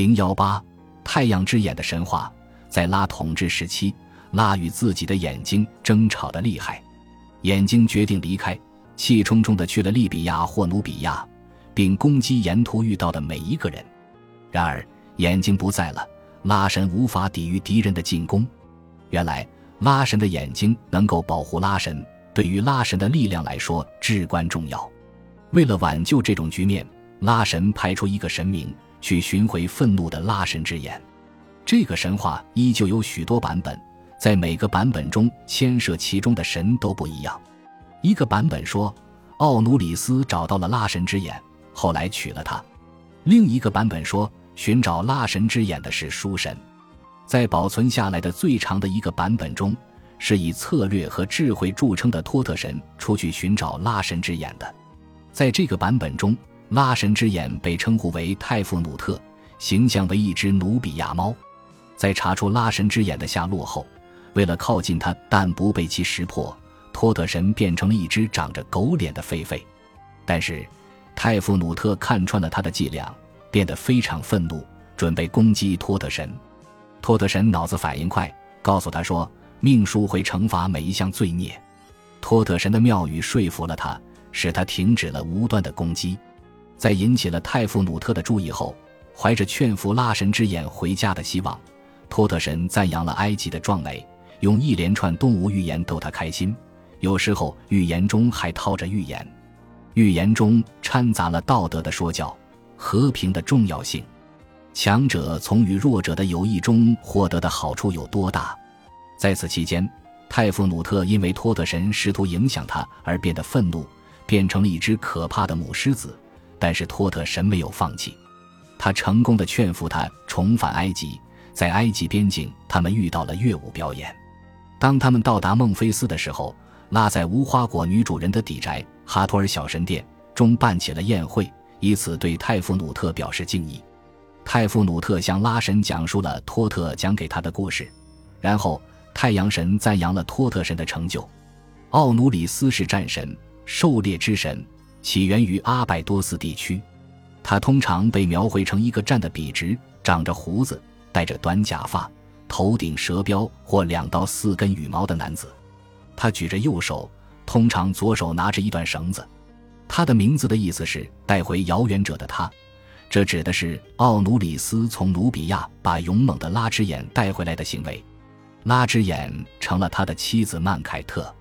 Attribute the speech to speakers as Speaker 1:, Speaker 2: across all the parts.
Speaker 1: 零幺八，太阳之眼的神话，在拉统治时期，拉与自己的眼睛争吵的厉害，眼睛决定离开，气冲冲的去了利比亚或努比亚，并攻击沿途遇到的每一个人。然而眼睛不在了，拉神无法抵御敌人的进攻。原来拉神的眼睛能够保护拉神，对于拉神的力量来说至关重要。为了挽救这种局面，拉神派出一个神明。去寻回愤怒的拉神之眼，这个神话依旧有许多版本，在每个版本中牵涉其中的神都不一样。一个版本说，奥努里斯找到了拉神之眼，后来娶了她；另一个版本说，寻找拉神之眼的是书神。在保存下来的最长的一个版本中，是以策略和智慧著称的托特神出去寻找拉神之眼的。在这个版本中。拉神之眼被称呼为泰夫努特，形象为一只努比亚猫。在查出拉神之眼的下落后，为了靠近它但不被其识破，托特神变成了一只长着狗脸的狒狒。但是，泰夫努特看穿了他的伎俩，变得非常愤怒，准备攻击托特神。托特神脑子反应快，告诉他说：“命书会惩罚每一项罪孽。”托特神的妙语说服了他，使他停止了无端的攻击。在引起了泰夫努特的注意后，怀着劝服拉神之眼回家的希望，托特神赞扬了埃及的壮美，用一连串动物寓言逗他开心。有时候寓言中还套着寓言，寓言中掺杂了道德的说教、和平的重要性、强者从与弱者的友谊中获得的好处有多大。在此期间，泰夫努特因为托特神试图影响他而变得愤怒，变成了一只可怕的母狮子。但是托特神没有放弃，他成功的劝服他重返埃及。在埃及边境，他们遇到了乐舞表演。当他们到达孟菲斯的时候，拉在无花果女主人的邸宅哈托尔小神殿中办起了宴会，以此对泰夫努特表示敬意。泰夫努特向拉神讲述了托特讲给他的故事，然后太阳神赞扬了托特神的成就。奥努里斯是战神，狩猎之神。起源于阿拜多斯地区，他通常被描绘成一个站得笔直、长着胡子、戴着短假发、头顶蛇标或两到四根羽毛的男子。他举着右手，通常左手拿着一段绳子。他的名字的意思是“带回遥远者的他”，这指的是奥努里斯从努比亚把勇猛的拉之眼带回来的行为。拉之眼成了他的妻子曼凯特。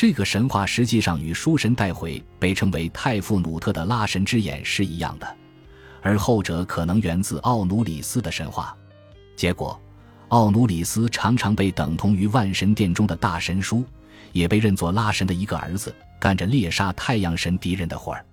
Speaker 1: 这个神话实际上与书神带回被称为泰夫努特的拉神之眼是一样的，而后者可能源自奥努里斯的神话。结果，奥努里斯常常被等同于万神殿中的大神书，也被认作拉神的一个儿子，干着猎杀太阳神敌人的活儿。